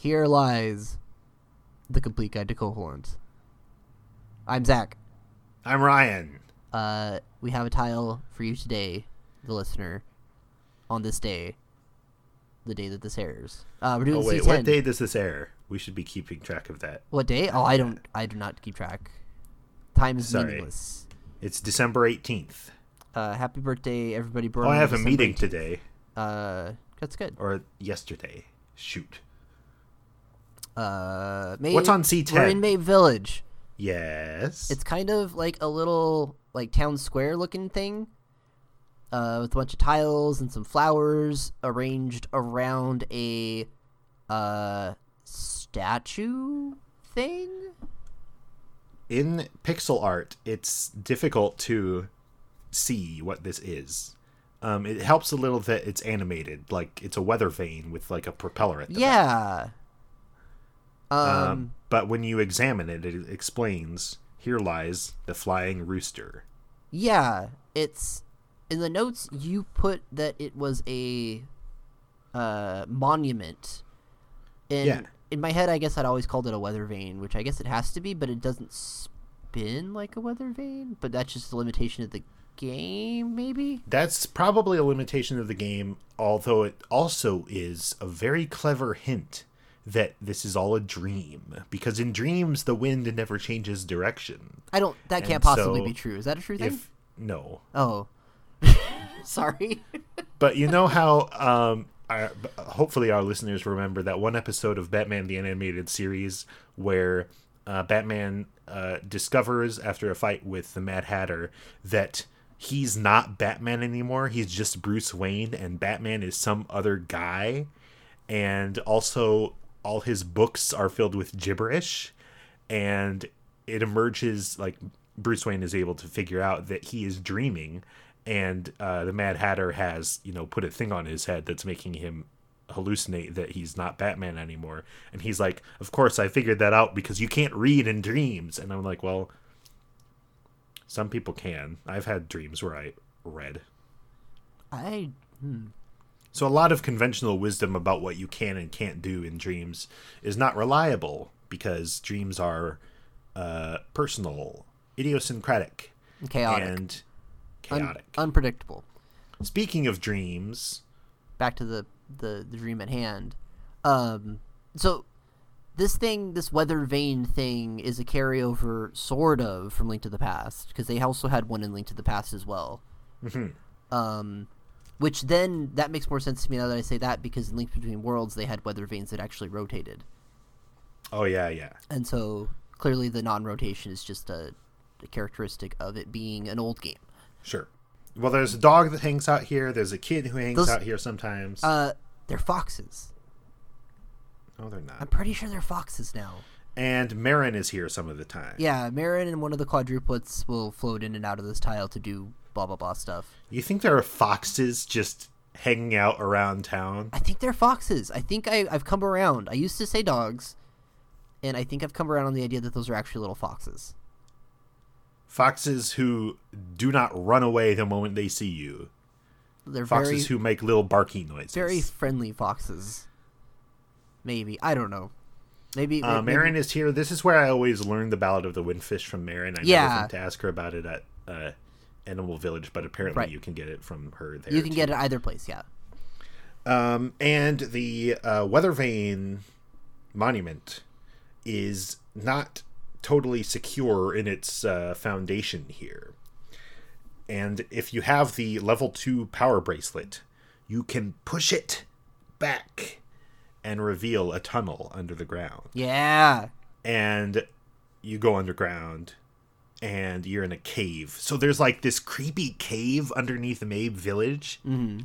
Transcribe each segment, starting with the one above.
Here lies the complete guide to cohorns. I'm Zach. I'm Ryan. Uh, we have a tile for you today, the listener, on this day, the day that this airs. Uh, we're doing Oh wait, C10. what day does this air? We should be keeping track of that. What day? Oh, I don't. I do not keep track. Time is Sorry. meaningless. It's December 18th. Uh, happy birthday, everybody! Born Oh, I have a meeting 18th. today Uh, that's good. or yesterday. Shoot. Uh, May, What's on C10? We're in Mabe Village. Yes. It's kind of like a little like town square looking thing, uh, with a bunch of tiles and some flowers arranged around a uh statue thing. in pixel art. It's difficult to see what this is. Um, it helps a little that it's animated, like it's a weather vane with like a propeller at the back. Um, Um, but when you examine it, it explains here lies the flying rooster. yeah, it's in the notes you put that it was a uh monument. In Yeah. in my head I guess I'd always called it a weather vane, which I guess it has to be, but it doesn't spin like a weather vane, but that's just a limitation of the game maybe. That's probably a limitation of the game, although it also is a very clever hint that this is all a dream. Because in dreams, the wind never changes direction. I don't that can't And possibly so be true. Is that a true thing? If no, Oh. Sorry. but you know how um, our, hopefully our listeners remember that one episode of Batman the Animated Series where uh, Batman uh, discovers after a fight with the Mad Hatter that he's not Batman anymore. He's just Bruce Wayne, and Batman is some other guy. And also, all his books are filled with gibberish, and it emerges like Bruce Wayne is able to figure out that he is dreaming, and uh, the Mad Hatter has you know put a thing on his head that's making him hallucinate that he's not Batman anymore. And he's like, "Of course, I figured that out because you can't read in dreams." And I'm like, "Well, some people can. I've had dreams where I read." I So a lot of conventional wisdom about what you can and can't do in dreams is not reliable because dreams are uh, personal, idiosyncratic, chaotic. and Un- chaotic. unpredictable. Speaking of dreams, back to the, the the dream at hand. Um, so this thing, this weather vane thing, is a carryover, sort of, from Link to the Past because they also had one in Link to the Past as well. Mhm. Um, which then that makes more sense to me now that I say that because in Link Between Worlds they had weather vanes that actually rotated, oh yeah, yeah, and so clearly the non-rotation is just a, a characteristic of it being an old game. sure. Well, there's a dog that hangs out here. There's a kid who hangs Those- out here sometimes. Uh, they're foxes. no, they're not. I'm pretty sure they're foxes now. And Marin is here some of the time. Yeah, Marin and one of the quadruplets will float in and out of this tile to do blah blah blah stuff. You think there are foxes just hanging out around town? I think they're foxes. I think I, I've come around. I used to say dogs, and I think I've come around on the idea that those are actually little foxes. Foxes who do not run away the moment they see you. They're Foxes very who make little barking noises. very friendly foxes. Maybe I don't know. Maybe, Uh, maybe Marin is here. This is where I always learned the Ballad of the Windfish from Marin. I Yeah. never think to ask her about it at uh, Animal Village, but apparently Right. you can get it from her there. you can too. get it either place. Yeah. Um, and the uh, Weather Vane monument is not totally secure in its uh, foundation here. And if you have the level 2 power bracelet, you can push it back and reveal a tunnel under the ground. Yeah. And you go underground and you're in a cave. So there's like this creepy cave underneath Mabe Village,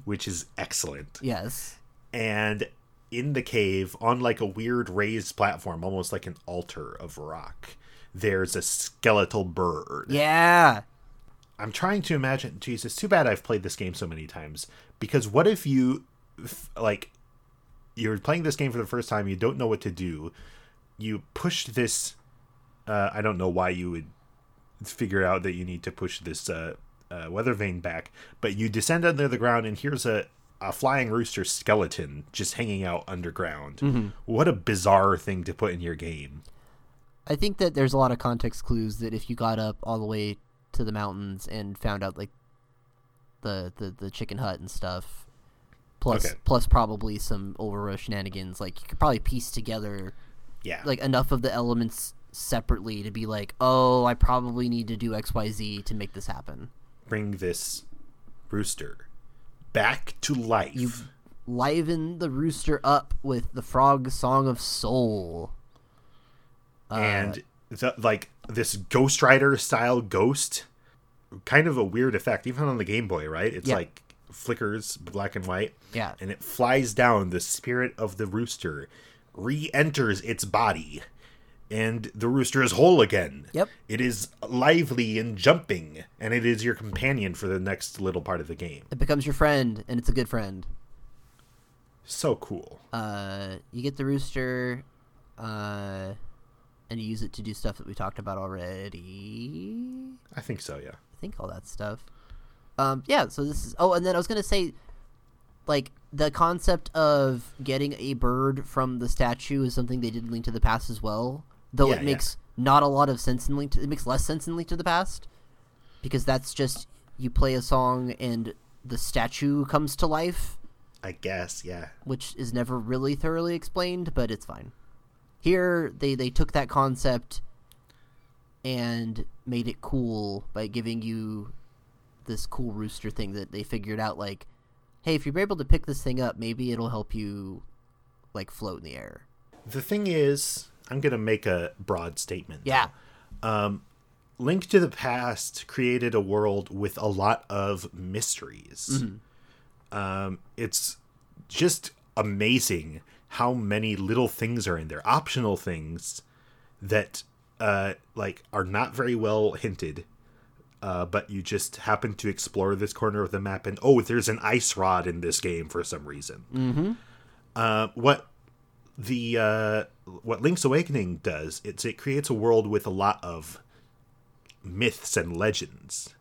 which is excellent Yes. and in the cave on like a weird raised platform almost like an altar of rock there's a skeletal bird Yeah. i'm trying to imagine jesus too bad i've played this game so many times because what if you like you're playing this game for the first time you don't know what to do you push this uh, i don't know why you would figure out that you need to push this uh, uh, weather vane back but you descend under the ground and here's a a flying rooster skeleton just hanging out underground. Mm-hmm. What a bizarre thing to put in your game. I think that there's a lot of context clues that if you got up all the way to the mountains and found out like the the, the chicken hut and stuff, plus Okay. plus probably some overrush shenanigans, like you could probably piece together Yeah. like enough of the elements separately to be like, oh, I probably need to do X Y Z to make this happen. bring this rooster back to life. You liven the rooster up with the frog song of soul. Uh, and the, like this Ghost Rider style ghost, kind of a weird effect, even on the Game Boy, right? It's Yeah. like flickers black and white, yeah, and it flies down. The spirit of the rooster re-enters its body, and the rooster is whole again. Yep. It is lively and jumping, and it is your companion for the next little part of the game. it becomes your friend, and it's a good friend. So cool. uh, you get the rooster, uh, and you use it to do stuff that we talked about already. I think so. Yeah. I think all that stuff. Um, yeah. So this is. Oh, and then I was gonna say, like the concept of getting a bird from the statue is something they did Link to the Past as well. Though Yeah, it yeah. makes not a lot of sense in Link. To, it makes less sense in Link to the Past because that's just you play a song and the statue comes to life I guess. Yeah. which is never really thoroughly explained, but it's fine. Here, they they took that concept and made it cool by giving you this cool rooster thing that they figured out. Like, hey, if you're able to pick this thing up, maybe it'll help you like float in the air. The thing is, I'm gonna make a broad statement. Yeah, Um, Link to the Past created a world with a lot of mysteries. Um, it's just amazing how many little things are in there, optional things that uh, like are not very well hinted. Uh, but you just happen to explore this corner of the map, and oh, there's an ice rod in this game for some reason. Mm-hmm. Uh, what the uh, what Link's Awakening does, it's it creates a world with a lot of myths and legends.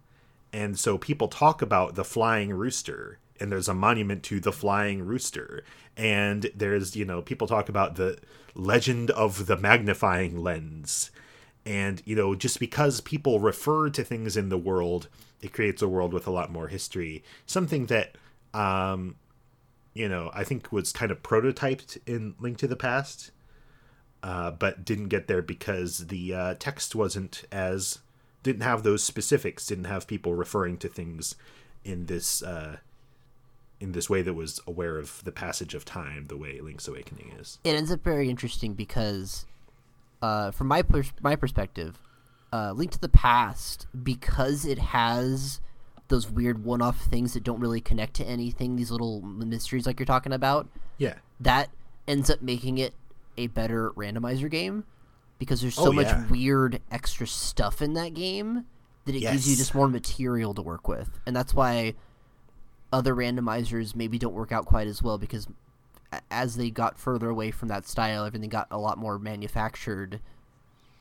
And so people talk about the flying rooster, and there's a monument to the flying rooster. And there's, you know, people talk about the legend of the magnifying lens. And, you know, just because people refer to things in the world, it creates a world with a lot more history. Something that, um, you know, I think was kind of prototyped in Link to the Past, uh, but didn't get there because the uh, text wasn't as didn't have those specifics didn't have people referring to things in this uh, in this way that was aware of the passage of time the way link's awakening is it ends up very interesting because, uh, from my pers- my perspective, uh, Link to the Past because it has those weird one-off things that don't really connect to anything. These little mysteries, like you're talking about, yeah that ends up making it a better randomizer game because there's so Oh, much weird extra stuff in that game that it gives you just more material to work with, and that's why other randomizers maybe don't work out quite as well because as they got further away from that style, everything got a lot more manufactured,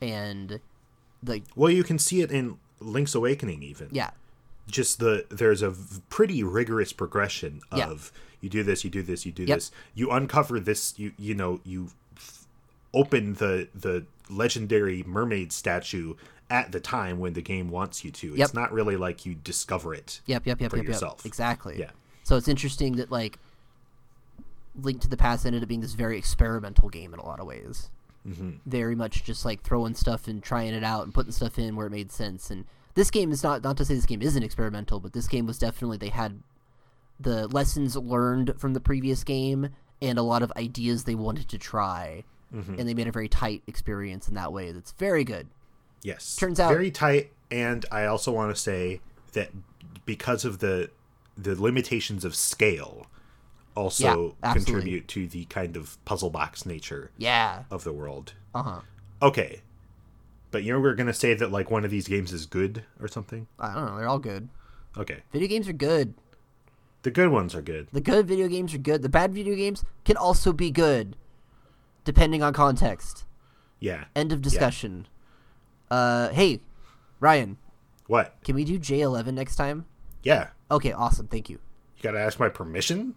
and the well you can see it in link's awakening even. Yeah. Just the there's a v- pretty rigorous progression Yeah. of you do this you do this you do Yep. this. You uncover this you you know you open the the legendary mermaid statue at the time when the game wants you to Yep. it's not really like you discover it Yep, yep, yep, for yep, yourself. yep. Exactly. Yeah. So it's interesting that like Link to the Past ended up being this very experimental game in a lot of ways. Mm-hmm. Very much just like throwing stuff and trying it out and putting stuff in where it made sense. And this game is not not to say this game isn't experimental, but this game was definitely they had the lessons learned from the previous game and a lot of ideas they wanted to try. Mm-hmm. And they made a very tight experience in that way. That's very good. Yes. Turns out- very tight and I also want to say that because of the the limitations of scale also Yeah, contribute to the kind of puzzle box nature Yeah. of the world. Uh huh. Okay. But you know we're going to say that like one of these games is good or something? I don't know. They're all good. Okay. Video games are good. The good ones are good. The good video games are good. The bad video games can also be good, depending on context. Yeah. End of discussion. Uh, hey, Ryan, What? can we do J11 next time? Yeah. Okay, awesome. Thank you. You got to ask my permission?